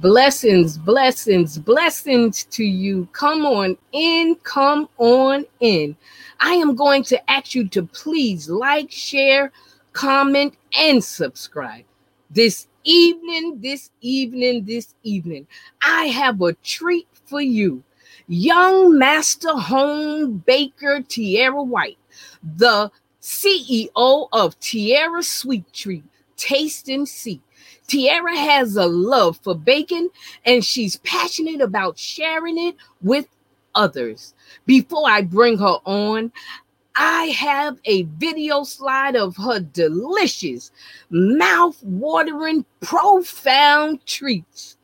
Blessings, blessings, blessings to you. Come on in, come on in. I am going to ask you to please like, share, comment, and subscribe. This evening, this evening, this evening, I have a treat for you. Young Master Home Baker Tiara White, the CEO of Tiara Sweet Treat, Taste and See. Tiara has a love for bacon and she's passionate about sharing it with others. Before I bring her on, I have a video slide of her delicious, mouth watering, profound treats.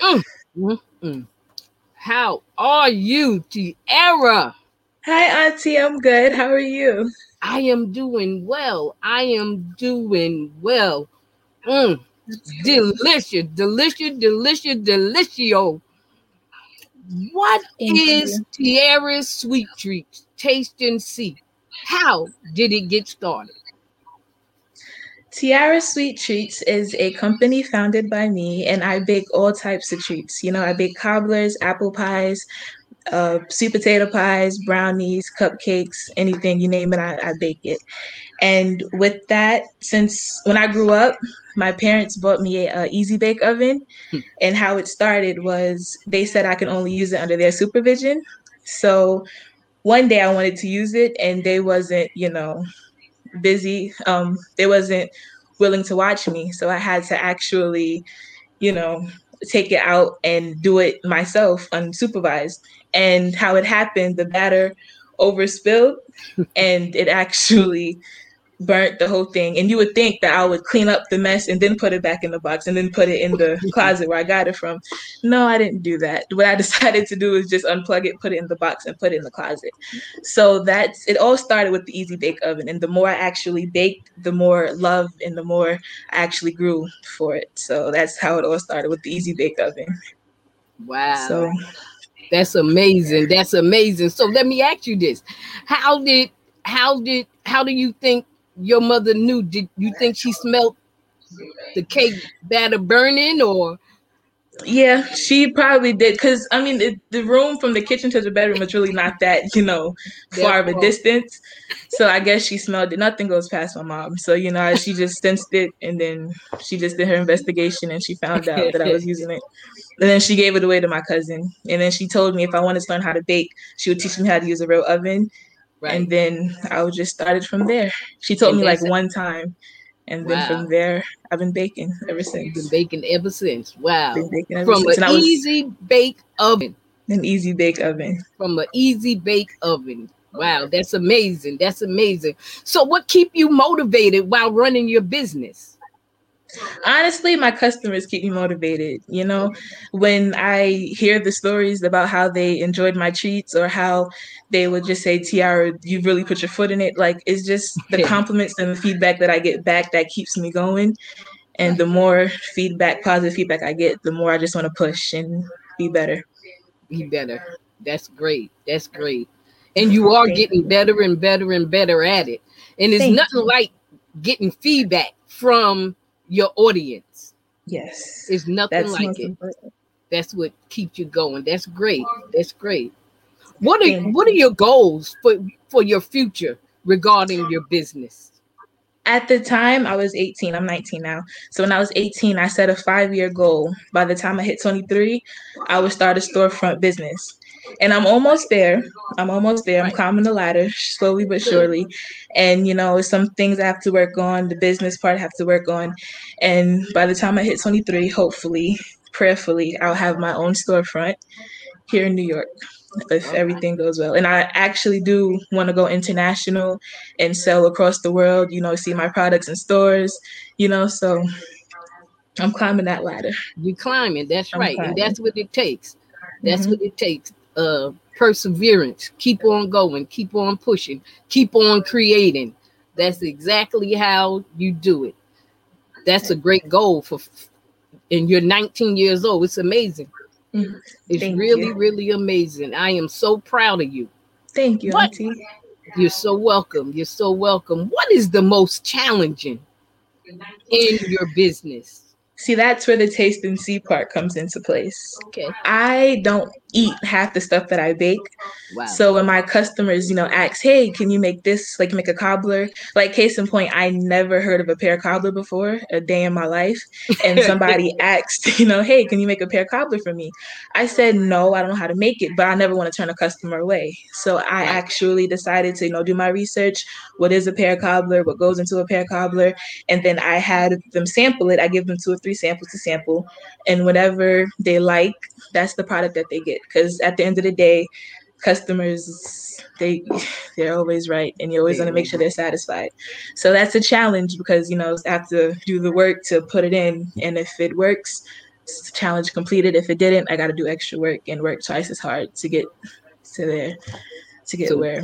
Mm, mm, mm. How are you, Tiara? Hi, Auntie. I'm good. How are you? I am doing well. I am doing well. Mm, delicious, delicious, delicious, delicioso. What Thank is you. Tiara's Sweet Treats? Taste and see. How did it get started? Tiara Sweet Treats is a company founded by me, and I bake all types of treats. You know, I bake cobblers, apple pies, uh, sweet potato pies, brownies, cupcakes, anything you name it, I, I bake it. And with that, since when I grew up, my parents bought me a, a easy bake oven, Hmm. and how it started was they said I could only use it under their supervision. So one day I wanted to use it, and they wasn't, you know, busy. Um, they wasn't willing to watch me, so I had to actually, you know, take it out and do it myself unsupervised. And how it happened, the batter overspilled, and it actually burnt the whole thing. And you would think that I would clean up the mess and then put it back in the box and then put it in the closet where I got it from. No, I didn't do that. What I decided to do is just unplug it, put it in the box, and put it in the closet. So that's it. All started with the easy bake oven, and the more I actually baked, the more love and the more I actually grew for it. So that's how it all started with the easy bake oven. Wow. So That's amazing. That's amazing. So let me ask you this. How did how did how do you think your mother knew? Did you think she smelled the cake batter burning or yeah, she probably did because I mean it, the room from the kitchen to the bedroom is really not that you know far of a distance. So I guess she smelled it. Nothing goes past my mom. So you know she just sensed it, and then she just did her investigation, and she found out that I was using it. And then she gave it away to my cousin, and then she told me if I wanted to learn how to bake, she would teach me how to use a real oven, right? and then I just started from there. She told And me like one time, and then from there I've been baking ever You've since. been baking ever since. Wow. Been baking ever From since, an was easy bake oven. an easy bake oven. From an easy bake oven. Wow, that's amazing. That's amazing. So what keep you motivated while running your business? Honestly my customers keep me motivated you know when i hear the stories about how they enjoyed my treats or how they would just say tiara you really put your foot in it like it's just the compliments and the feedback that i get back that keeps me going and the more feedback positive feedback i get the more i just want to push and be better Be better. That's great. That's great. And you are Thank getting better and better and better at it. And it's Thank nothing you. like getting feedback from your audience. yes It's nothing that's like it. important That's what keeps you going. That's great. That's great. What are Thank what are your goals for for your future regarding your business? At the time, I was 18. I'm 19 now. So when I was 18, I set a five year goal. By the time I hit 23, I would start a storefront business. And I'm almost there. I'm almost there. I'm climbing the ladder slowly but surely. And, you know, some things I have to work on, the business part I have to work on. And by the time I hit 23, hopefully, prayerfully, I'll have my own storefront here in New York if everything goes well. And I actually do want to go international and sell across the world, you know, see my products in stores, you know, so I'm climbing that ladder. You're climbing, that's I'm right. And that's what it takes. That's Mhm. what it takes. Uh perseverance. Keep on going, keep on pushing, keep on creating. That's exactly how you do it. That's a great goal for and you're 19 years old. It's amazing. Mhm. It's Thank really, you. really amazing. I am so proud of you. Thank you, What? Auntie. You're so welcome. You're so welcome. What is the most challenging in your business? See, that's where the taste and see part comes into place. Okay. I don't eat half the stuff that I bake. Wow. So when my customers, you know, ask, "Hey, can you make this? Like, make a cobbler?" Like, case in point, I never heard of a pear cobbler before a day in my life, and somebody asked, you know, "Hey, can you make a pear cobbler for me?" I said, "No, I don't know how to make it, but I never want to turn a customer away." So I actually decided to, you know, do my research. What is a pear cobbler? What goes into a pear cobbler? And then I had them sample it. I give them two or three samples to sample, and whatever they like, that's the product that they get. Because at the end of the day, customers they they're always right and you always want to make sure they're satisfied so that's a challenge because you know i have to do the work to put it in and if it works it's challenge completed if it didn't i got to do extra work and work twice as hard to get to there to get So- where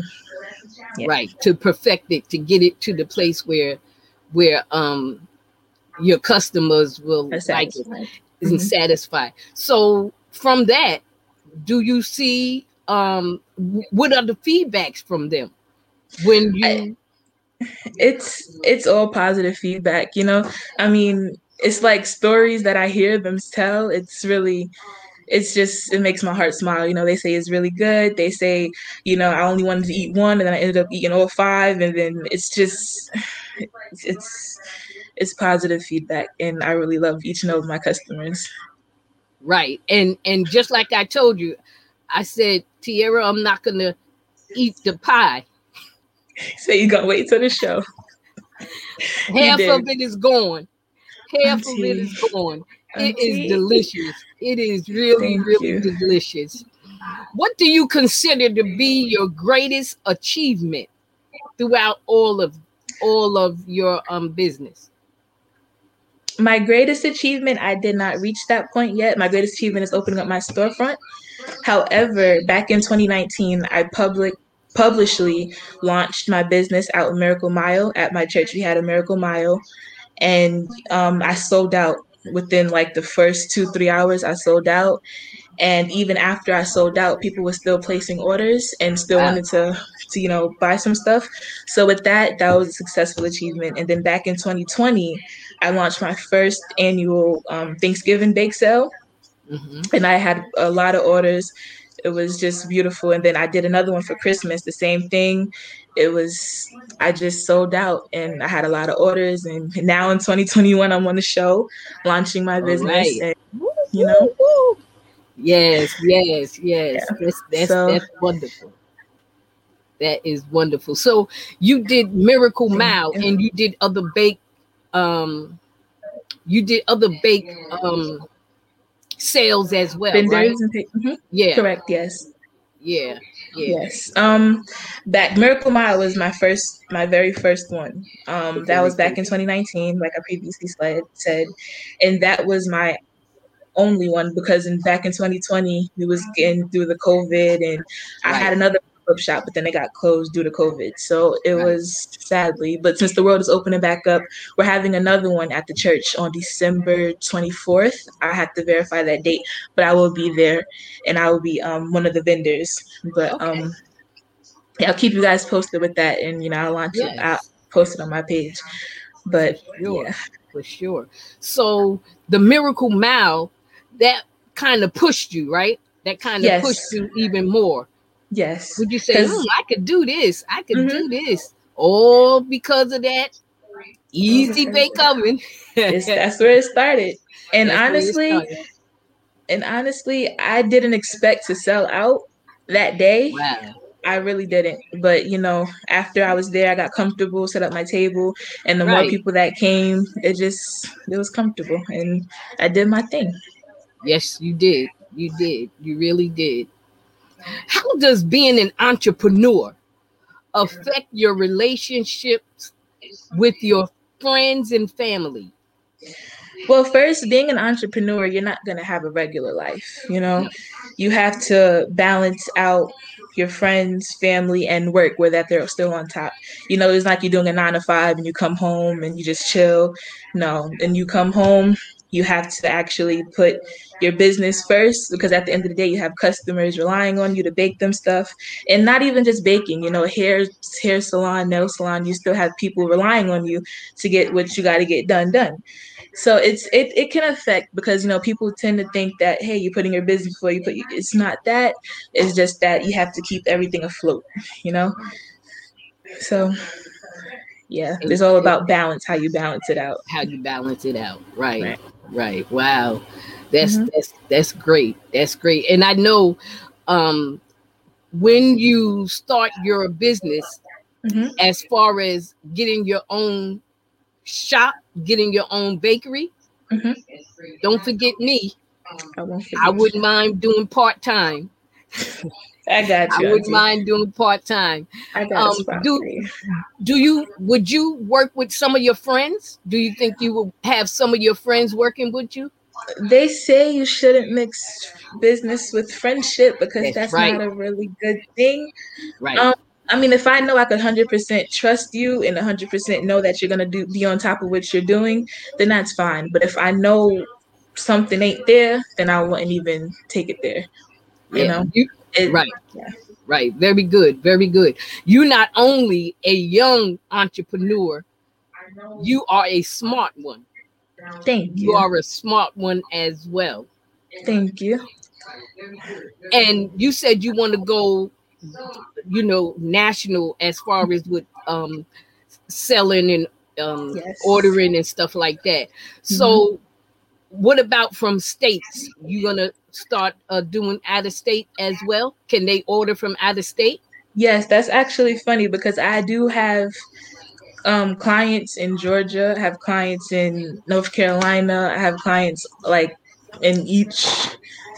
yeah. right to perfect it to get it to the place where where um your customers will like it and Mhm. satisfied so from that do you see um what are the feedbacks from them when you I- it's it's all positive feedback you know? I mean it's like stories that i hear them tell. It's really it's just it makes my heart smile you know? They say it's really good. They say you know i only wanted to eat one and then i ended up eating all five and then it's just it's it's positive feedback and i really love each and every of my customers right and and just like i told you i said tiara i'm not gonna eat the pie so you gotta wait till the show half of it is gone half of it is gone It is delicious. It is really, Thank really you. delicious. What do you consider to be your greatest achievement throughout all of all of your um business? My greatest achievement i did not reach that point yet. My greatest achievement is opening up my storefront. However back in 2019 i public publicly launched my business out in miracle mile at my church. We had a miracle mile and um, i sold out within like the first two three hours i sold out. And even after i sold out people were still placing orders and still Wow. wanted to to you know buy some stuff. So with that that was a successful achievement. And then back in 2020 i launched my first annual um, thanksgiving bake sale Mhm. and i had a lot of orders it was just beautiful and then i did another one for christmas the same thing it was i just sold out and i had a lot of orders and now in 2021 i'm on the show launching my business right. and you know. Yes, yes, yes. That's that's So- that's wonderful. That is wonderful. So you did Miracle Mile and you did other bake um you did other bake um sales as well, vendors right? and mhm, Yeah, correct yes yeah, yeah. Yes. Um that Miracle Mile was my first my very first one. Um that was back in 2019, like I previously said said. And that was my only one because in back in 2020 we was getting through the COVID and I had another pop shop, but then it got closed due to COVID. So it was sadly, but since the world is opening back up, we're having another one at the church on December 24th. I have to verify that date, but I will be there and I will be um, one of the vendors. But Okay. um, yeah, I'll keep you guys posted with that, and you know I'll launch it. I'll post it on my page. But Sure. yeah, for sure. So the Miracle Mile, that kind of pushed you, right? That kind of Yes. pushed you even more. Yes. Would you say, "Hmm, I could do this, I could Mhm. do this, all because of that easy bake oven? That's where it started. And That's honestly, started. and honestly, I didn't expect to sell out that day. wow, I really didn't. But you know, after I was there, I got comfortable, set up my table, and the more people that came, it just it was comfortable, and I did my thing. yes, you did, you did, you really did. How does being an entrepreneur affect your relationships with your friends and family? Well, first, being an entrepreneur, you're not going to have a regular life. You know, you have to balance out your friends, family, and work where that they're still on top. You know, it's like you're doing a nine to five and you come home and you just chill. No, and you come home, you have to actually put your business first because at the end of the day, you have customers relying on you to bake them stuff, and not even just baking. You know, hair hair salon, nail salon, you still have people relying on you to get what you got to get done done. So it's it, it can affect because you know people tend to think that hey you're putting your business before you put it's not that. It's just that you have to keep everything afloat you know? So yeah it's all about balance how you balance it out how you balance it out. Right. Right. Right. Wow. That's Mhm. that's that's great. That's great. And I know um when you start your business Mhm. as far as getting your own shop, getting your own bakery, Mhm. don't forget me. I won't I wouldn't mind doing part-time. I got you. I wouldn't mind doing part-time. I got um, do- you. Do you would you work with some of your friends? Do you think you would have some of your friends working with you? they say you shouldn't mix business with friendship because That's that's, right. not a really good thing Right. Um, I mean, if I know I could hundred percent trust you and hundred percent know that you're gonna do be on top of what you're doing, then that's fine. But if I know something ain't there, then I wouldn't even take it there. You know, You- It- right. yeah. Right. Very good. Very good. You're not only a young entrepreneur, you are a smart one. Thank You you. are a smart one as well. Thank you. And you said you want to go, you know, national as far as with um selling and um Yes. ordering and stuff like that. So what about from states? You gonna start uh, doing out of state as well? Can they order from out of state? Yes, that's actually funny because I do have um, clients in Georgia, I have clients in North Carolina, I have clients like in each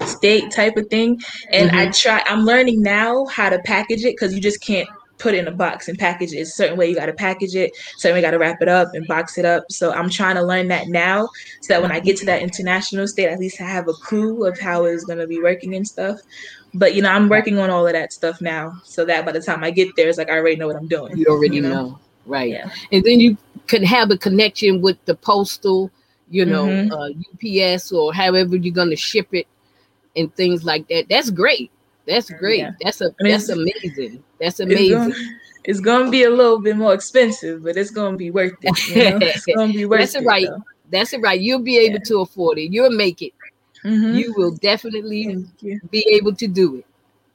state type of thing. And I try, I'm learning now how to package it because you just can't put in a box and package it. It's a certain way you got to package it, certain way you got to wrap it up and box it up. So I'm trying to learn that now so that when I get to that international state, at least I have a clue of how it's going to be working and stuff. But you know, I'm working on all of that stuff now, so that by the time I get there, it's like I already know what I'm doing. You already you know. right? Yeah. And then you can have a connection with the postal, you know, Mhm. uh, UPS or however you're gonna ship it and things like that. That's great. That's great. Yeah. That's a I mean, that's amazing. That's It's amazing. gonna, it's gonna be a little bit more expensive, but it's gonna be worth it. You know? It's gonna be worth That's it. right. though. That's it, right. You'll be able to afford it. You'll make it. Mhm. You will definitely you. be able to do it.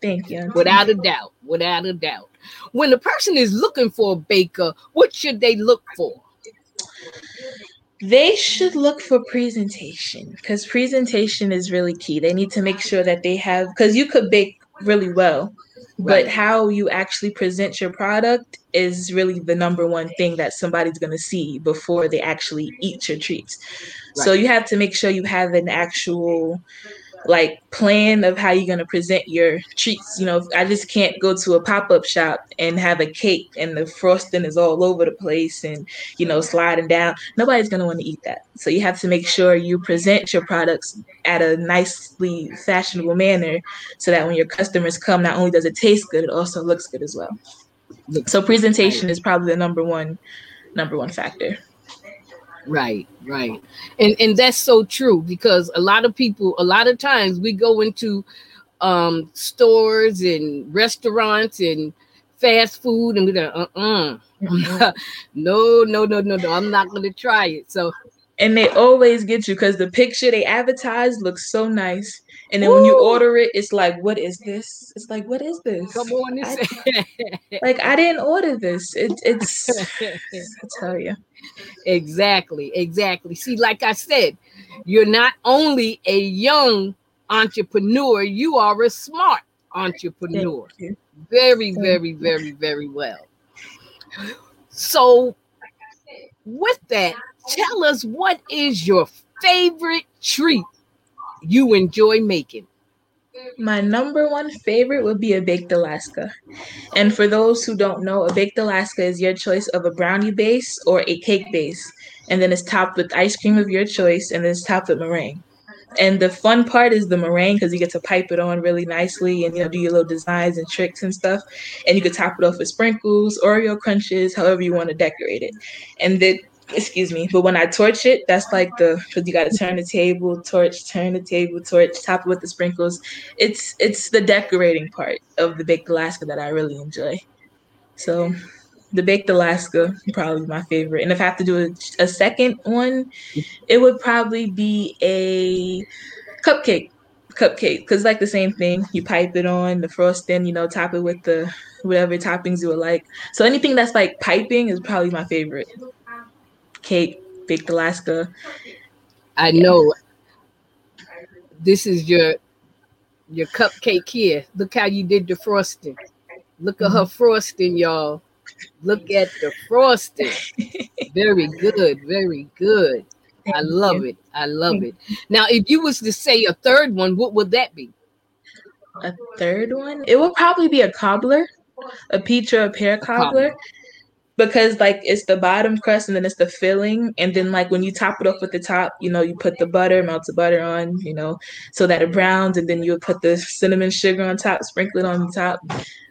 Thank you. without a doubt without a doubt when a person is looking for a baker what should they look for They should look for presentation because presentation is really key. They need to make sure that they have because you could bake really well, Right. but how you actually present your product is really the number one thing that somebody's going to see before they actually eat your treats. So you have to make sure you have an actual like plan of how you're going to present your treats. You know, I just can't go to a pop-up shop and have a cake and the frosting is all over the place and you know sliding down. Nobody's going to want to eat that. So you have to make sure you present your products at a nicely fashionable manner so that when your customers come not only does it taste good, it also looks good as well. So presentation is probably the number one number one factor. Right right and and that's so true because a lot of people a lot of times we go into um stores and restaurants and fast food and we're like uh-uh Mhm. no no no no no i'm not going to try it so and they always get you because the picture they advertise looks so nice. And then when you order it, it's like, what is this? It's like, what is this? Come on, I, like I didn't order this. It, it's I tell you. Exactly, exactly. See, like I said, you're not only a young entrepreneur, you are a smart entrepreneur. Very, very, very, very well. So, with that, tell us what is your favorite treat you enjoy making? My number one favorite would be a baked Alaska. And for those who don't know, a baked Alaska is your choice of a brownie base or a cake base. And then it's topped with ice cream of your choice, and then it's topped with meringue. And the fun part is the meringue because you get to pipe it on really nicely and you know do your little designs and tricks and stuff. And you could top it off with sprinkles, Oreo crunches, however you want to decorate it. And then excuse me, but when I torch it, that's like the because you got to turn the table, torch, turn the table, torch, top it with the sprinkles. It's it's the decorating part of the baked Alaska that I really enjoy. So the baked Alaska probably my favorite. And if I have to do a, a second one, it would probably be a cupcake. Cupcake, because like the same thing. You pipe it on the frosting, you know, top it with the whatever toppings you would like. So anything that's like piping is probably my favorite. Cake, baked Alaska. I know this is your your cupcake here. Look how you did the frosting. Look at her mm-hmm. frosting, y'all. Look at the frosting. Very good, very good. I love you. it. I love it. Now, if you was to say a third one, what would that be? A third one, it would probably be a cobbler, a peach or a pear cobbler. Because like it's the bottom crust and then it's the filling, and then like when you top it off with the top, you know, you put the butter, melt the butter on, you know, so that it browns, and then you would put the cinnamon sugar on top, sprinkle it on the top.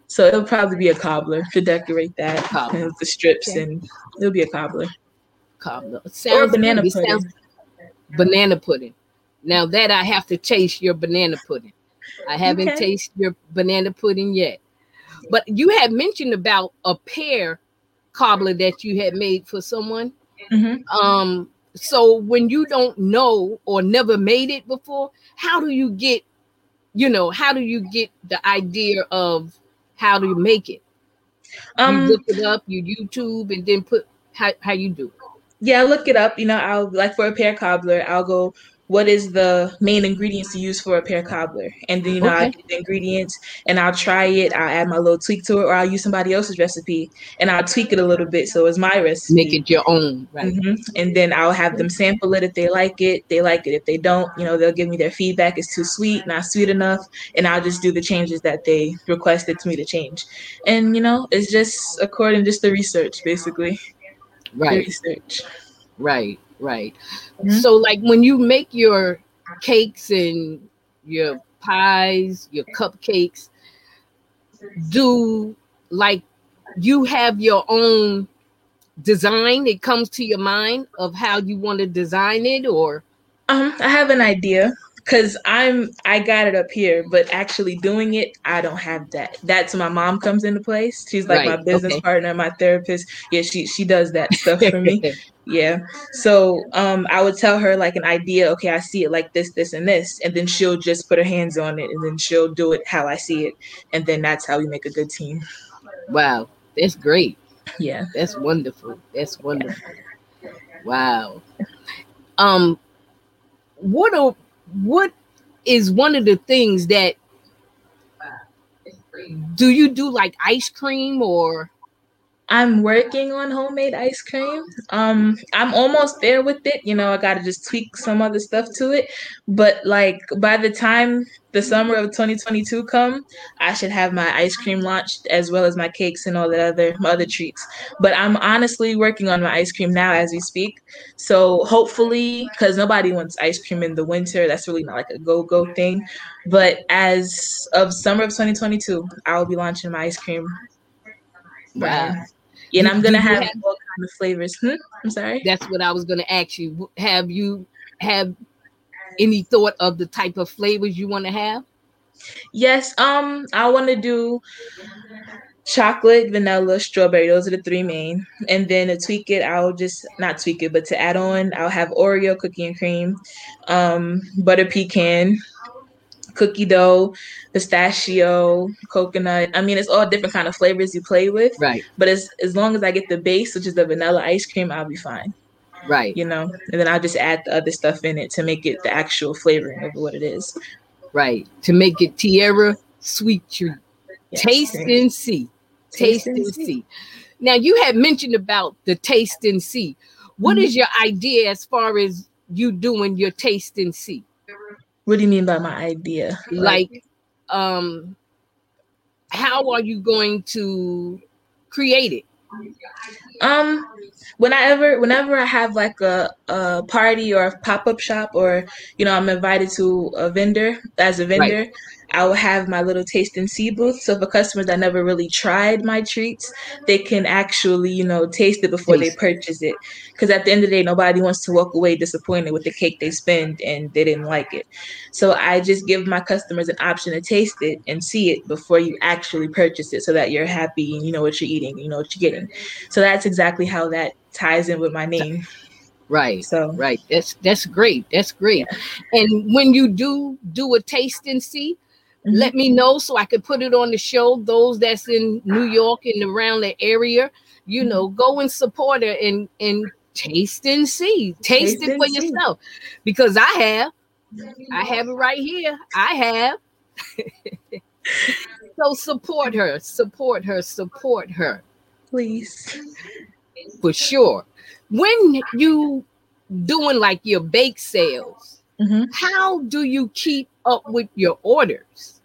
So it'll probably be a cobbler to decorate that, Cobbler. and the strips, Okay. and it'll be a cobbler Cobbler. or banana pudding. sounds- banana pudding. Now that I have to taste your banana pudding. I haven't Okay. tasted your banana pudding yet. But you had mentioned about a pear cobbler that you had made for someone. Mhm. Um, so when you don't know or never made it before, how do you get, you know, how do you get the idea of how to make it? you Um, look it up, you YouTube, and then put how how you do. it. Yeah, look it up. You know, I'll like for a pear cobbler, I'll go, what is the main ingredients to use for a pear cobbler? And then, you know, I Okay. get the ingredients and I'll try it. I'll add my little tweak to it, or I'll use somebody else's recipe and I'll tweak it a little bit so it's my recipe. Make it your own, right? hmm And then I'll have them sample it if they like it. They like it. If they don't, you know, they'll give me their feedback. It's too sweet, not sweet enough, and I'll just do the changes that they requested to me to change. And you know, it's just according just the research, basically. The Right. research. Right, right. Mhm. So, like when you make your cakes and your pies, your cupcakes, do like you have your own design? It comes to your mind of how you want to design it, or Um, I have an idea because I'm I got it up here, but actually doing it, I don't have that. That's my mom comes into place. She's like my business okay. partner, my therapist. Yeah, she she does that stuff for me. Yeah. So um I would tell her like an idea, okay, I see it like this, this, and this, and then she'll just put her hands on it and then she'll do it how I see it. And then that's how we make a good team. wow, that's great. Yeah. That's wonderful. That's wonderful. Wow. Um what a what is one of the things that do you do like ice cream or I'm working on homemade ice cream. Um, I'm almost there with it. You know, I got to just tweak some other stuff to it. But like by the time the summer of 2022 come, I should have my ice cream launched as well as my cakes and all the other other treats. But I'm honestly working on my ice cream now as we speak. So hopefully, because nobody wants ice cream in the winter, that's really not like a go go thing. But as of summer of 2022, I'll be launching my ice cream wow. And I'm gonna have have- all kind of flavors. Hmm? I'm sorry. That's what I was going to ask you. Have you have any thought of the type of flavors you want to have? Yes. Um, I want to do chocolate, vanilla, strawberry. Those are the three main. And then to tweak it, I'll just not tweak it, but to add on, I'll have Oreo cookie and cream, um, butter pecan, cookie dough, pistachio, coconut. I mean, it's all different kind of flavors you play with. Right. But as as long as I get the base, which is the vanilla ice cream, I'll be fine. Right. You know, and then I'll just add the other stuff in it to make it the actual flavoring of what it is. Right. To make it Tiara sweet treat. Yes. Taste and see. Taste, and see. Now you had mentioned about the taste and see. What Mhm. is your idea as far as you doing your taste and see? What do you mean by my idea? Like um how are you going to create it? Um, whenever whenever I have like a, a party or a pop up shop, or you know, I'm invited to a vendor as a vendor, I will have my little taste and see booth. So for customers that never really tried my treats, they can actually you know taste it before Taste. they purchase it. Because at the end of the day, nobody wants to walk away disappointed with the cake they spend and they didn't like it. So I just give my customers an option to taste it and see it before you actually purchase it, so that you're happy and you know what you're eating, you know what you're getting. So that's exactly how that ties in with my name. Right. So Right. That's that's great. That's great. And when you do do a taste and see, Mhm. let me know so I could put it on the show. Those that's in New York and around the area, you Mm-hmm. know, go and support her and and taste and see. Taste, Taste it for see. yourself. Because I have, I have it right here. I have. so support her, support her, support her please. for sure. When you doing like your bake sales, hmm how do you keep up with your orders?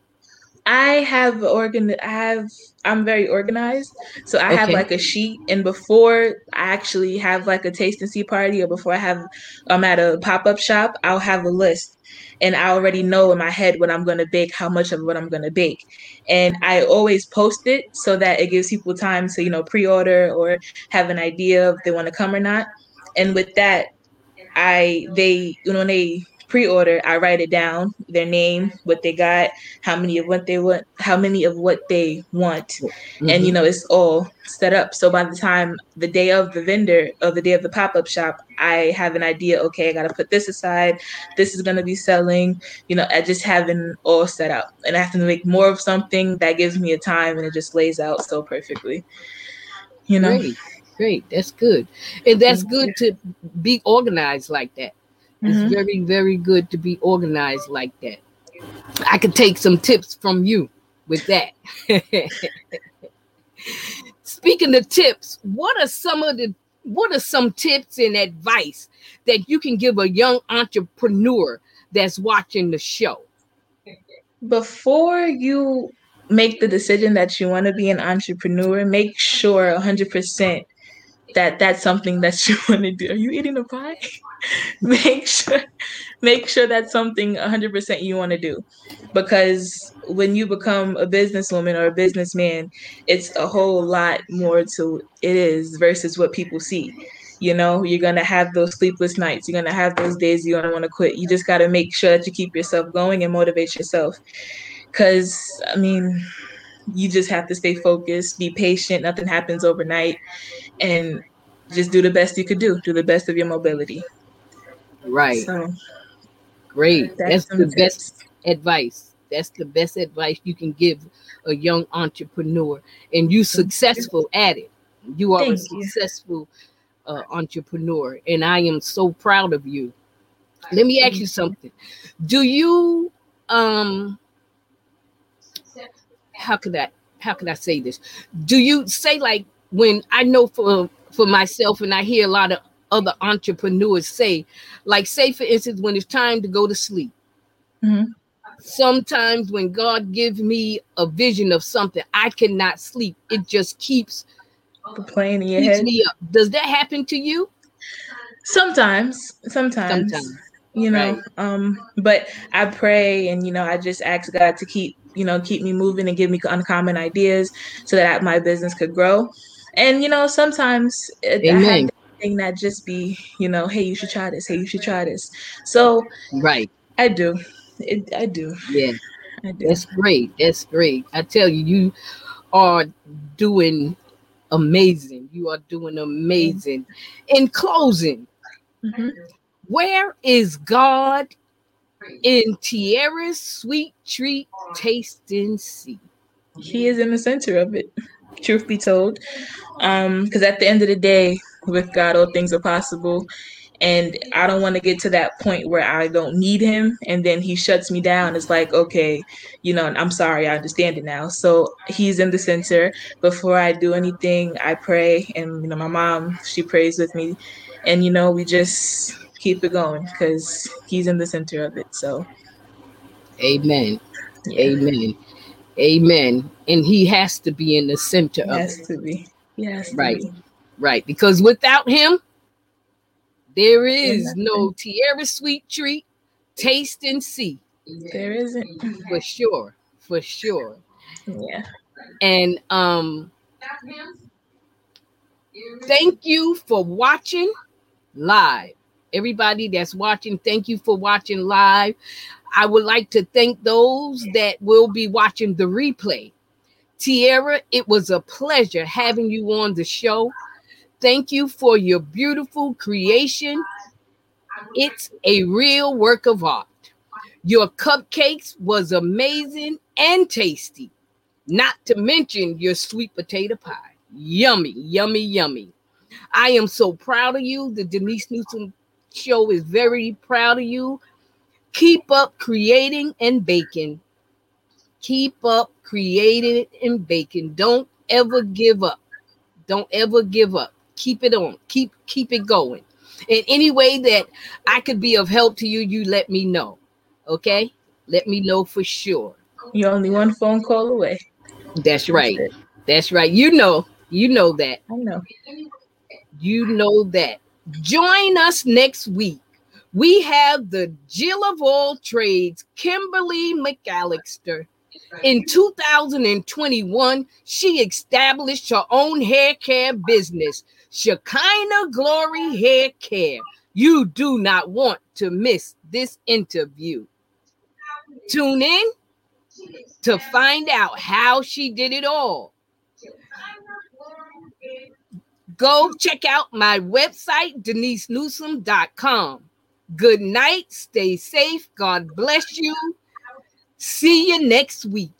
I have organ. I have. I'm very organized, so I have like a sheet. And before I actually have like a taste and see party, or before I have, I'm at a pop up shop, I'll have a list, and I already know in my head what I'm gonna bake, how much of what I'm gonna bake, and I always post it so that it gives people time to you know pre-order or have an idea if they want to come or not. And with that, I they you know they pre-order, I write it down, their name, what they got, how many of what they want, how many of what they want, and you Mhm. know it's all set up. So by the time the day of the vendor or the day of the pop-up shop, I have an idea. Okay, I got to put this aside. This is going to be selling. You know, I just having all set up, and I have to make more of something that gives me a time, and it just lays out so perfectly. You know. Great, great. That's good. And that's good to be organized like that. It's Mhm. very, very good to be organized like that. I could take some tips from you with that. Speaking of tips, what are some of the what are some tips and advice that you can give a young entrepreneur that's watching the show? before you make the decision that you want to be an entrepreneur, make sure 100% that that's something that you want to do. Are you eating a pie? make sure make sure that's something 100% you want to do because when you become a businesswoman or a businessman, it's a whole lot more to it is versus what people see. You know, you're gonna have those sleepless nights. You're gonna have those days you're gonna want to quit. You just gotta make sure that you keep yourself going and motivate yourself. Cause I mean, you just have to stay focused, be patient. Nothing happens overnight, and just do the best you could do. Do the best of your mobility. Right. So Great. That's some the best advice. That's the best advice you can give a young entrepreneur, and you successful at it. You are a Thank you. successful uh, entrepreneur, and I am so proud of you. Let me ask you something. Do you um how could I how could I say this? Do you say like when I know for for myself and I hear a lot of other entrepreneurs say, like say for instance, when it's time to go to sleep. Mhm. Sometimes when God gives me a vision of something, I cannot sleep. It just keeps plane in your head. me up. Does that happen to you? Sometimes, sometimes, Sometimes. you know. right. Um, but I pray, and you know, I just ask God to keep, you know, keep me moving and give me uncommon ideas so that my business could grow. And you know, sometimes it, I have Amen. thing that just be, you know, hey, you should try this. Hey, you should try this. So Right. I do. It, I do. Yeah. I do. That's great. That's great. I tell you, you are doing amazing. You are doing amazing. In closing, Mhm. where is God in Tiara's sweet treat tasting see? He is in the center of it, truth be told. Um, because at the end of the day, with God, all things are possible. And I don't want to get to that point where I don't need him and then he shuts me down. It's like, okay, you know, I'm sorry, I understand it now. So he's in the center. Before I do anything, I pray. And, you know, my mom, she prays with me. And, you know, we just keep it going because he's in the center of it. So, Amen. yeah, Amen. Amen. And he has to be in the center he of it. has to be. Yes. Right. be. Right. Because without him, there is nothing. no Tiara sweet treat, taste and see There isn't. for sure. For sure. Yeah. And um thank you for watching live. Everybody that's watching, thank you for watching live. I would like to thank those that will be watching the replay. Tiara, it was a pleasure having you on the show. Thank you for your beautiful creation. It's a real work of art. Your cupcakes was amazing and tasty. Not to mention your sweet potato pie. Yummy, yummy, yummy. I am so proud of you. The Denise Newsome show is very proud of you. Keep up creating and baking. Keep up creating and baking. Don't ever give up. Don't ever give up. Keep it on. Keep keep it going. In any way that I could be of help to you, you let me know. Okay? Let me know for sure. You're only one phone call away. That's right. it. That's right. You know, you know that. I know. You know that. Join us next week. We have the Jill of all trades, Kimberly McAllister. In 2021, she established her own hair care business, Shekinah Glory Hair Care. You do not want to miss this interview. Tune in to find out how she did it all. Go check out my website, denisenewsome.com. Good night. Stay safe. God bless you. See you next week.